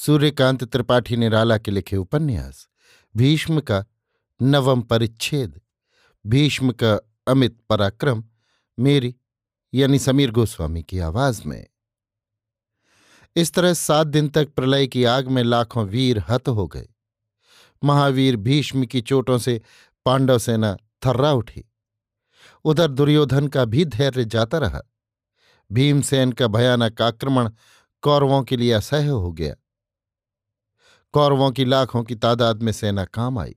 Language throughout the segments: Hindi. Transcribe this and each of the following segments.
सूर्यकांत त्रिपाठी निराला के लिखे उपन्यास, भीष्म का नवम परिच्छेद, भीष्म का अमित पराक्रम, मेरी यानी समीर गोस्वामी की आवाज़ में। इस तरह सात दिन तक प्रलय की आग में लाखों वीर हत हो गए। महावीर भीष्म की चोटों से पांडव सेना थर्रा उठी। उधर दुर्योधन का भी धैर्य जाता रहा। भीमसेन का भयानक आक्रमण कौरवों के लिए असह्य हो गया। कौरवों की लाखों की तादाद में सेना काम आई।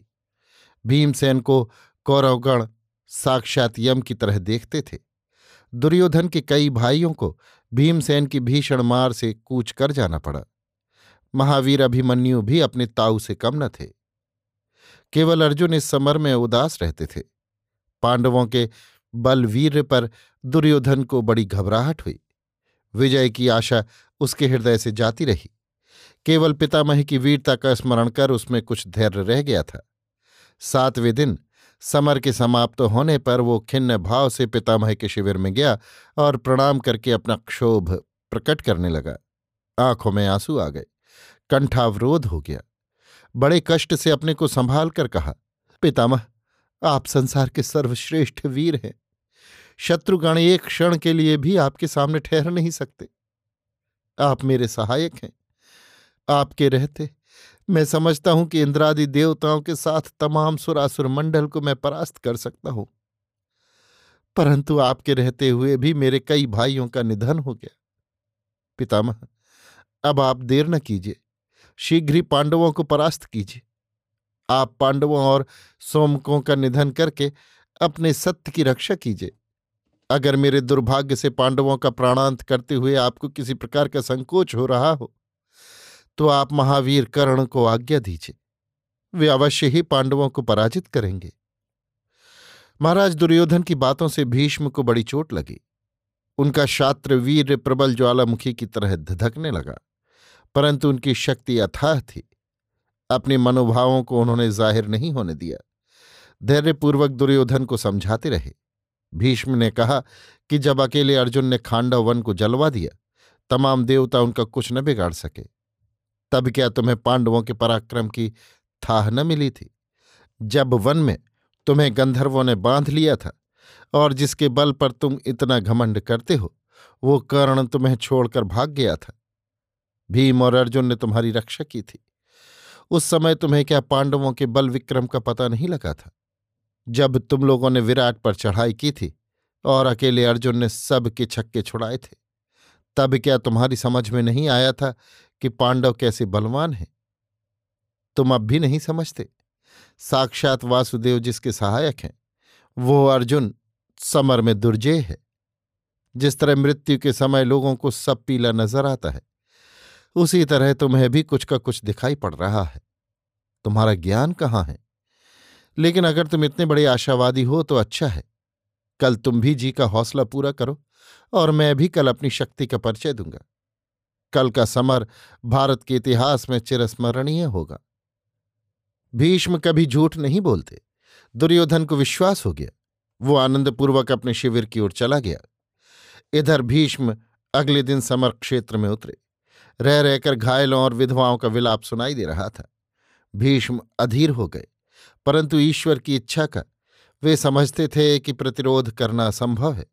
भीमसेन को कौरवगण साक्षात यम की तरह देखते थे। दुर्योधन के कई भाइयों को भीमसेन की भीषण मार से कूच कर जाना पड़ा। महावीर अभिमन्यु भी अपने ताऊ से कम न थे। केवल अर्जुन इस समर में उदास रहते थे। पांडवों के बलवीर पर दुर्योधन को बड़ी घबराहट हुई। विजय की आशा उसके हृदय से जाती रही। केवल पितामह की वीरता का स्मरण कर उसमें कुछ धैर्य रह गया था। सातवें दिन, समर के समाप्त होने पर वो खिन्न भाव से पितामह के शिविर में गया और प्रणाम करके अपना क्षोभ प्रकट करने लगा। आँखों में आँसू आ गए। कंठावरोध हो गया। बड़े कष्ट से अपने को संभाल कर कहा, पितामह, आप संसार के सर्वश्रेष्ठ वीर हैं। शत्रुगण एक क्षण के लिए भी आपके सामने ठहर नहीं सकते। आप मेरे सहायक हैं। आपके रहते। मैं समझता हूँ कि इंद्रादि देवताओं के साथ तमाम सुरासुर मंडल को मैं परास्त कर सकता हूँ। परंतु आपके रहते हुए भी मेरे कई भाइयों का निधन हो गया। पितामह, अब आप देर न कीजिए। शीघ्र ही पांडवों को परास्त कीजिए। आप पांडवों और सोमकों का निधन करके अपने सत्य की रक्षा कीजिए। अगर मेरे दुर्भाग्य से पांडवों का प्राणांत करते हुए आपको किसी प्रकार का संकोच हो रहा हो तो आप महावीर कर्ण को आज्ञा दीजिए। वे अवश्य ही पांडवों को पराजित करेंगे। महाराज दुर्योधन की बातों से भीष्म को बड़ी चोट लगी। उनका शात्र वीर प्रबल ज्वालामुखी की तरह धधकने लगा, परंतु उनकी शक्ति अथाह थी। अपने मनोभावों को उन्होंने ज़ाहिर नहीं होने दिया। धैर्यपूर्वक दुर्योधन को समझाते रहे। भीष्म ने कहा कि जब अकेले अर्जुन ने खांडव वन को जलवा दिया, तमाम देवता उनका कुछ न बिगाड़ सके। तब क्या तुम्हें पांडवों के पराक्रम की थाह न मिली थी? जब वन में तुम्हें गंधर्वों ने बाँध लिया था और जिसके बल पर तुम इतना घमंड करते हो, वो कर्ण तुम्हें छोड़कर भाग गया था। भीम और अर्जुन ने तुम्हारी रक्षा की थी। उस समय तुम्हें क्या पांडवों के बल विक्रम का पता नहीं लगा था? जब तुम लोगों ने विराट पर चढ़ाई की थी और अकेले अर्जुन ने सब के छक्के छुड़ाए थे, तब क्या तुम्हारी समझ में नहीं आया था कि पांडव कैसे बलवान हैं? तुम अब भी नहीं समझते। साक्षात वासुदेव जिसके सहायक हैं, वो अर्जुन समर में दुर्जय है। जिस तरह मृत्यु के समय लोगों को सब पीला नज़र आता है, उसी तरह तुम्हें भी कुछ का कुछ दिखाई पड़ रहा है। तुम्हारा ज्ञान कहाँ है? लेकिन अगर तुम इतने बड़े आशावादी हो तो अच्छा है। कल तुम भी जी का हौसला पूरा करो और मैं भी कल अपनी शक्ति का परिचय दूँगा। कल का समर भारत के इतिहास में चिरस्मरणीय होगा। भीष्म कभी झूठ नहीं बोलते। दुर्योधन को विश्वास हो गया। वो आनंदपूर्वक अपने शिविर की ओर चला गया। इधर भीष्म अगले दिन समर क्षेत्र में उतरे। रह रहकर घायलों और विधवाओं का विलाप सुनाई दे रहा था। भीष्म अधीर हो गए। परंतु ईश्वर की इच्छा का वे समझते थे कि प्रतिरोध करना असंभव है।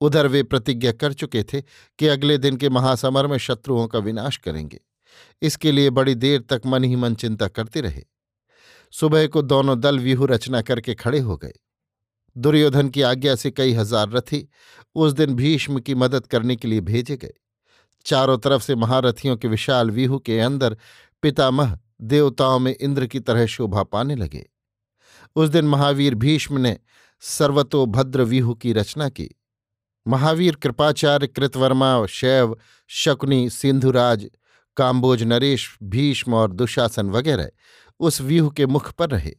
उधर वे प्रतिज्ञा कर चुके थे कि अगले दिन के महासमर में शत्रुओं का विनाश करेंगे। इसके लिए बड़ी देर तक मन ही मन चिंता करते रहे। सुबह को दोनों दल व्यूह रचना करके खड़े हो गए। दुर्योधन की आज्ञा से कई हज़ार रथी उस दिन भीष्म की मदद करने के लिए भेजे गए। चारों तरफ़ से महारथियों के विशाल व्यूह के अंदर पितामह देवताओं में इंद्र की तरह शोभा पाने लगे। उस दिन महावीर भीष्म ने सर्वतोभद्र व्यूह की रचना की। महावीर, कृपाचार्य कृतवर्मा शैव, शकुनी, सिंधुराज, काम्बोज, नरेश, भीष्म और दुशासन वगैरह उस व्यूह के मुख पर रहे।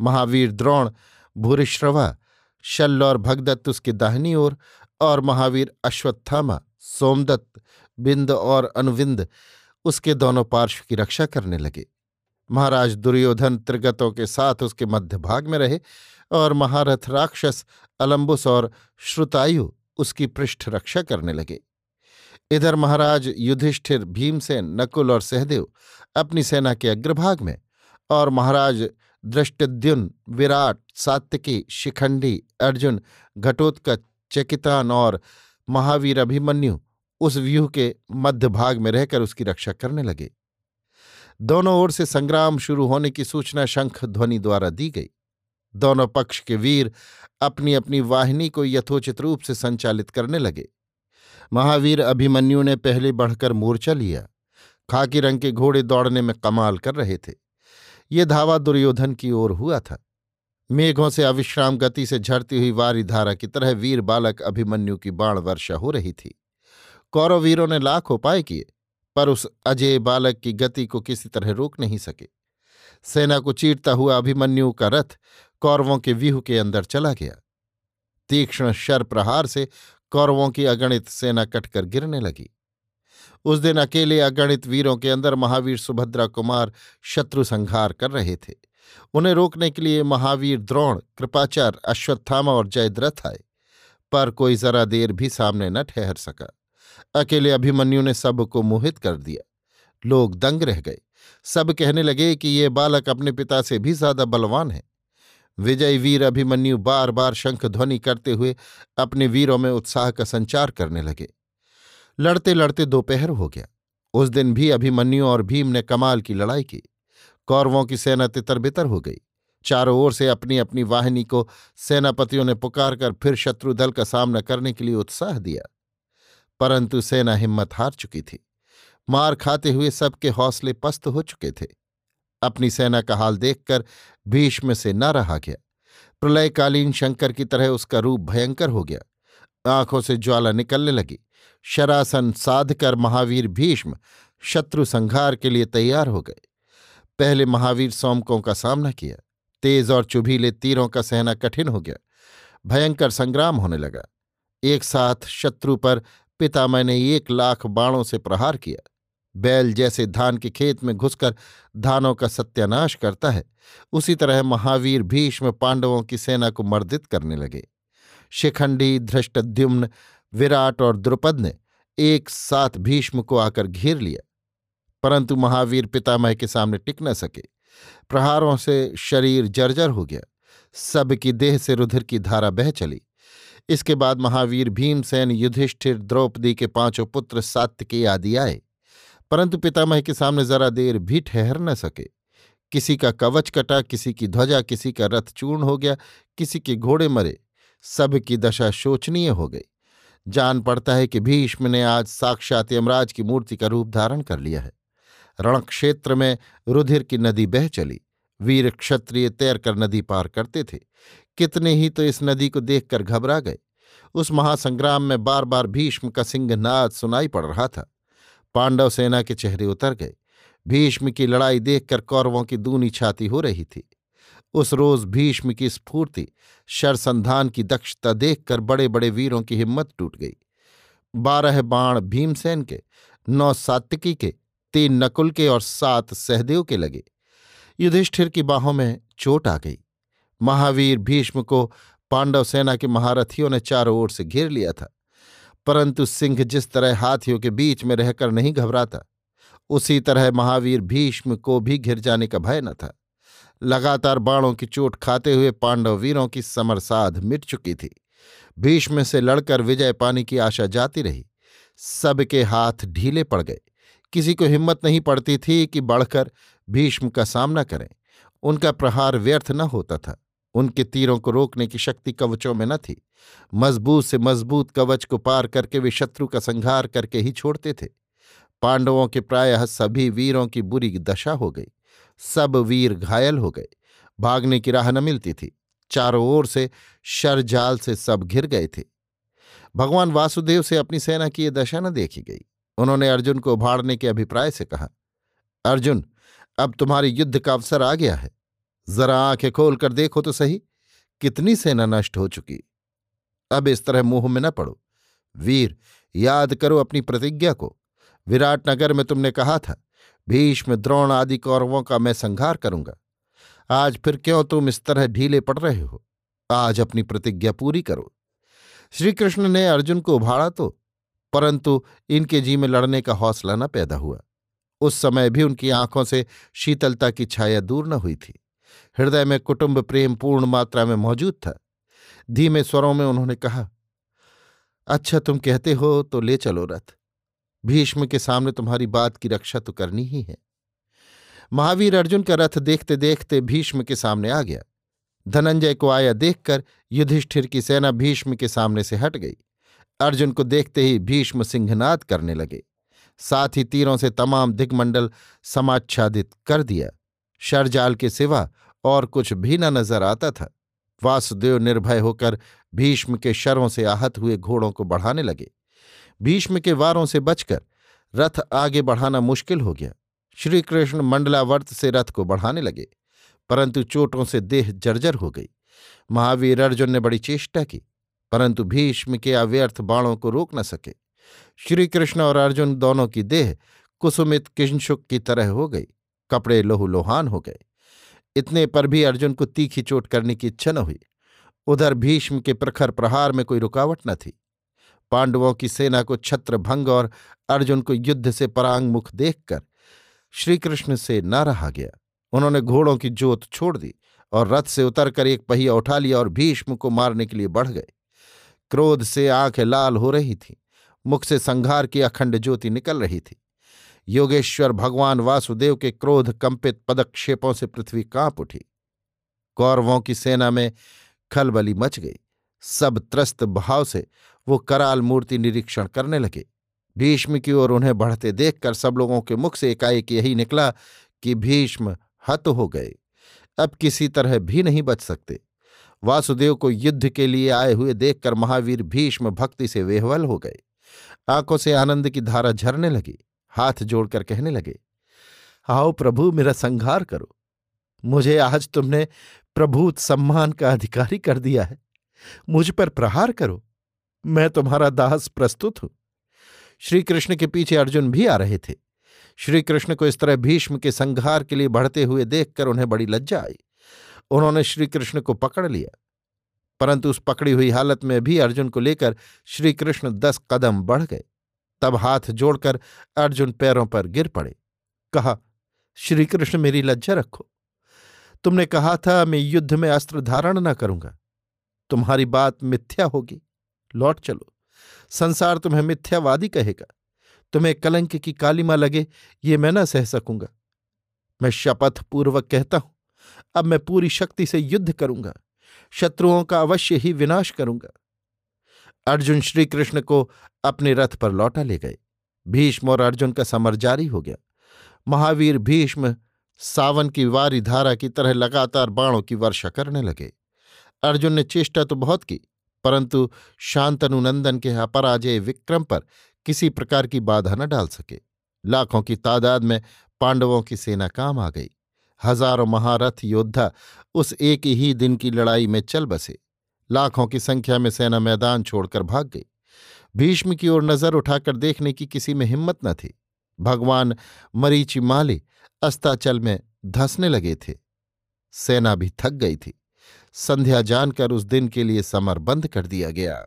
महावीर द्रोण, भूरिश्रवा शल्ल और भगदत्त उसके दाहिनी ओर और महावीर अश्वत्थामा, सोमदत्त, बिंद और अनुविंद उसके दोनों पार्श्व की रक्षा करने लगे। महाराज दुर्योधन त्रिगतों के साथ उसके मध्य भाग में रहे और महारथ राक्षस अलम्बुस और श्रुतायु उसकी पृष्ठ रक्षा करने लगे। इधर महाराज युधिष्ठिर भीमसेन, नकुल और सहदेव अपनी सेना के अग्रभाग में और महाराज दृष्टद्युन विराट सात्विकी शिखंडी, अर्जुन, घटोत्कच, चकितान और महावीर अभिमन्यु उस व्यूह के मध्य भाग में रहकर उसकी रक्षा करने लगे। दोनों ओर से संग्राम शुरू होने की सूचना शंख ध्वनि द्वारा दी गई। दोनों पक्ष के वीर अपनी अपनी वाहिनी को यथोचित रूप से संचालित करने लगे। महावीर अभिमन्यु ने पहले बढ़कर मोर्चा लिया। खाकी रंग के घोड़े दौड़ने में कमाल कर रहे थे। ये धावा दुर्योधन की ओर हुआ था। मेघों से अविश्राम गति से झरती हुई वारी धारा की तरह वीर बालक अभिमन्यु की बाण वर्षा हो रही थी। कौरव वीरों ने लाख उपाय किए, पर उस अजय बालक की गति को किसी तरह रोक नहीं सके। सेना को चीरता हुआ अभिमन्यु का रथ कौरवों के व्यूह के अंदर चला गया। तीक्ष्ण शर प्रहार से कौरवों की अगणित सेना कटकर गिरने लगी। उस दिन अकेले अगणित वीरों के अंदर महावीर सुभद्रा कुमार शत्रु संहार कर रहे थे। उन्हें रोकने के लिए महावीर द्रोण कृपाचार अश्वत्थामा और जयद्रथ आए, पर कोई जरा देर भी सामने न ठहर सका। अकेले अभिमन्यु ने सबको मोहित कर दिया। लोग दंग रह गए। सब कहने लगे कि ये बालक अपने पिता से भी ज़्यादा बलवान है। विजय वीर अभिमन्यु बार बार शंख ध्वनि करते हुए अपने वीरों में उत्साह का संचार करने लगे। लड़ते लड़ते दोपहर हो गया। उस दिन भी अभिमन्यु और भीम ने कमाल की लड़ाई की। कौरवों की सेना तितर बितर हो गई। चारों ओर से अपनी अपनी वाहिनी को सेनापतियों ने पुकार कर फिर शत्रु दल का सामना करने के लिए उत्साह दिया। परंतु सेना हिम्मत हार चुकी थी। मार खाते हुए सबके हौसले पस्त हो चुके थे। अपनी सेना का हाल देखकर भीष्म से न रहा गया। प्रलयकालीन शंकर की तरह उसका रूप भयंकर हो गया। आँखों से ज्वाला निकलने लगी। शरासन साध कर महावीर भीष्म शत्रु संघार के लिए तैयार हो गए। पहले महावीर सोमकों का सामना किया। तेज और चुभीले तीरों का सहना कठिन हो गया। भयंकर संग्राम होने लगा। एक साथ शत्रु पर पितामह ने एक लाख बाणों से प्रहार किया। बैल जैसे धान के खेत में घुसकर धानों का सत्यानाश करता है। उसी तरह महावीर भीष्म पांडवों की सेना को मर्दित करने लगे। शिखंडी, धृष्टद्युम्न, विराट और द्रुपद ने एक साथ भीष्म को आकर घेर लिया। परंतु महावीर पितामह के सामने टिक न सके। प्रहारों से शरीर जर्जर हो गया। सबकी देह से रुधिर की धारा बह चली। इसके बाद महावीर भीमसेन युधिष्ठिर द्रौपदी के पाँचों पुत्र सात्विकी आदि आए। परंतु पितामह के सामने जरा देर भी ठहर न सके। किसी का कवच कटा, किसी की ध्वजा, किसी का रथ चूर्ण हो गया, किसी के घोड़े मरे, सब की दशा शोचनीय हो गई। जान पड़ता है कि भीष्म ने आज साक्षात यमराज की मूर्ति का रूप धारण कर लिया है। रणक्षेत्र में रुधिर की नदी बह चली। वीर क्षत्रिय तैरकर नदी पार करते थे। कितने ही तो इस नदी को देखकर घबरा गए। उस महासंग्राम में बार बार भीष्म का सिंहनाद सुनाई पड़ रहा था। पांडव सेना के चेहरे उतर गए। भीष्म की लड़ाई देखकर कौरवों की दूनी छाती हो रही थी। उस रोज भीष्म की स्फूर्ति, शरसंधान की दक्षता देखकर बड़े बड़े वीरों की हिम्मत टूट गई। बारह बाण भीमसेन के, नौ सात्विकी के, तीन नकुल के और सात सहदेव के लगे। युधिष्ठिर की बाहों में चोट आ गई। महावीर भीष्म को पांडव सेना के महारथियों ने चारों ओर से घेर लिया था। परंतु सिंह जिस तरह हाथियों के बीच में रहकर नहीं घबराता, उसी तरह महावीर भीष्म को भी घिर जाने का भय न था। लगातार बाणों की चोट खाते हुए पांडव वीरों की समरसाध मिट चुकी थी। भीष्म से लड़कर विजय पाने की आशा जाती रही। सबके हाथ ढीले पड़ गए। किसी को हिम्मत नहीं पड़ती थी कि बढ़कर भीष्म का सामना करें। उनका प्रहार व्यर्थ न होता था। उनके तीरों को रोकने की शक्ति कवचों में न थी। मज़बूत से मज़बूत कवच को पार करके वे शत्रु का संहार करके ही छोड़ते थे। पांडवों के प्रायः सभी वीरों की बुरी दशा हो गई। सब वीर घायल हो गए। भागने की राह न मिलती थी। चारों ओर से शरजाल से सब घिर गए थे। भगवान वासुदेव से अपनी सेना की यह दशा न देखी गई। उन्होंने अर्जुन को उभाड़ने के अभिप्राय से कहा, अर्जुन, अब तुम्हारी युद्ध का अवसर आ गया है। जरा आँखें खोलकर देखो तो सही, कितनी सेना नष्ट हो चुकी। अब इस तरह मुँह में न पड़ो। वीर, याद करो अपनी प्रतिज्ञा को। विराट नगर में तुमने कहा था, भीष्म, द्रोण आदि कौरवों का मैं संहार करूँगा। आज फिर क्यों तुम इस तरह ढीले पड़ रहे हो? आज अपनी प्रतिज्ञा पूरी करो। श्रीकृष्ण ने अर्जुन को उभाड़ा तो परंतु इनके जी में लड़ने का हौसला न पैदा हुआ। उस समय भी उनकी आँखों से शीतलता की छाया दूर न हुई थी। हृदय में कुटुंब प्रेम पूर्ण मात्रा में मौजूद था। धीमे स्वरों में उन्होंने कहा अच्छा तुम कहते हो तो ले चलो रथ। भीष्म के सामने तुम्हारी बात की रक्षा तो करनी ही है। महावीर अर्जुन का रथ देखते देखते भीष्म के सामने आ गया। धनंजय को आया देखकर युधिष्ठिर की सेना भीष्म के सामने से हट गई। अर्जुन को देखते ही भीष्म सिंहनाद करने लगे। साथ ही तीरों से तमाम दिग्मंडल समाच्छादित कर दिया। शरजाल के सिवा और कुछ भी न नज़र आता था। वासुदेव निर्भय होकर भीष्म के शरों से आहत हुए घोड़ों को बढ़ाने लगे। भीष्म के वारों से बचकर रथ आगे बढ़ाना मुश्किल हो गया। श्रीकृष्ण मंडलावर्त से रथ को बढ़ाने लगे, परंतु चोटों से देह जर्जर हो गई। महावीर अर्जुन ने बड़ी चेष्टा की, परंतु भीष्म के अव्यर्थ बाणों को रोक न सके। श्रीकृष्ण और अर्जुन दोनों की देह कुसुमित किंशुक की तरह हो गई, कपड़े लोहुलोहान हो गए। इतने पर भी अर्जुन को तीखी चोट करने की इच्छा न हुई। उधर भीष्म के प्रखर प्रहार में कोई रुकावट न थी। पांडवों की सेना को छत्र भंग और अर्जुन को युद्ध से परांग मुख देखकर श्रीकृष्ण से न रहा गया। उन्होंने घोड़ों की जोत छोड़ दी और रथ से उतरकर एक पहिया उठा लिया और भीष्म को मारने के लिए बढ़ गए। क्रोध से आँखें लाल हो रही थीं। मुख से संघार की अखंड ज्योति निकल रही थी। योगेश्वर भगवान वासुदेव के क्रोध कंपित पदक्षेपों से पृथ्वी काँप उठी। कौरवों की सेना में खलबली मच गई। सब त्रस्त भाव से वो कराल मूर्ति निरीक्षण करने लगे। भीष्म की ओर उन्हें बढ़ते देखकर सब लोगों के मुख से एकाएक यही निकला कि भीष्म हत हो गए। अब किसी तरह भी नहीं बच सकते। वासुदेव को युद्ध के लिए आए हुए देखकर महावीर भीष्म भक्ति से वेहवल हो गए। आँखों से आनंद की धारा झरने लगी। हाथ जोड़कर कहने लगे, आओ प्रभु, मेरा संहार करो। मुझे आज तुमने प्रभुत सम्मान का अधिकारी कर दिया है। मुझ पर प्रहार करो। मैं तुम्हारा दास प्रस्तुत हूँ। श्री कृष्ण के पीछे अर्जुन भी आ रहे थे। श्री कृष्ण को इस तरह भीष्म के संहार के लिए बढ़ते हुए देखकर उन्हें बड़ी लज्जा आई। उन्होंने श्री कृष्ण को पकड़ लिया। परंतु उस पकड़ी हुई हालत में भी अर्जुन को लेकर श्री कृष्ण दस कदम बढ़ गए। तब हाथ जोड़कर अर्जुन पैरों पर गिर पड़े। कहा श्री कृष्ण मेरी लज्जा रखो। तुमने कहा था, मैं युद्ध में अस्त्र धारण न करूँगा। तुम्हारी बात मिथ्या होगी। लौट चलो। संसार तुम्हें मिथ्यावादी कहेगा। तुम्हें कलंक की कालिमा लगे, ये मैं न सह सकूँगा। मैं शपथ पूर्वक कहता हूँ, अब मैं पूरी शक्ति से युद्ध करूँगा। शत्रुओं का अवश्य ही विनाश करूँगा। अर्जुन श्री कृष्ण को अपने रथ पर लौटा ले गए। भीष्म और अर्जुन का समर जारी हो गया। महावीर भीष्म सावन की वारी धारा की तरह लगातार बाणों की वर्षा करने लगे। अर्जुन ने चेष्टा तो बहुत की, परंतु शांतनुनंदन के अपराजय विक्रम पर किसी प्रकार की बाधा न डाल सके। लाखों की तादाद में पांडवों की सेना काम आ गई। हज़ारों महारथ योद्धा उस एक ही दिन की लड़ाई में चल बसे। लाखों की संख्या में सेना मैदान छोड़कर भाग गई। भीष्म की ओर नज़र उठाकर देखने की किसी में हिम्मत न थी। भगवान मरीचि माली अस्ताचल में धंसने लगे थे। सेना भी थक गई थी। संध्या जानकर उस दिन के लिए समर बंद कर दिया गया।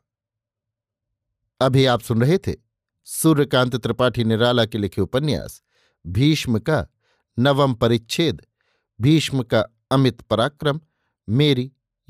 अभी आप सुन रहे थे सूर्यकांत त्रिपाठी निराला के लिखे उपन्यास, भीष्म का नवम परिच्छेद, भीष्म का अमित पराक्रम, मेरी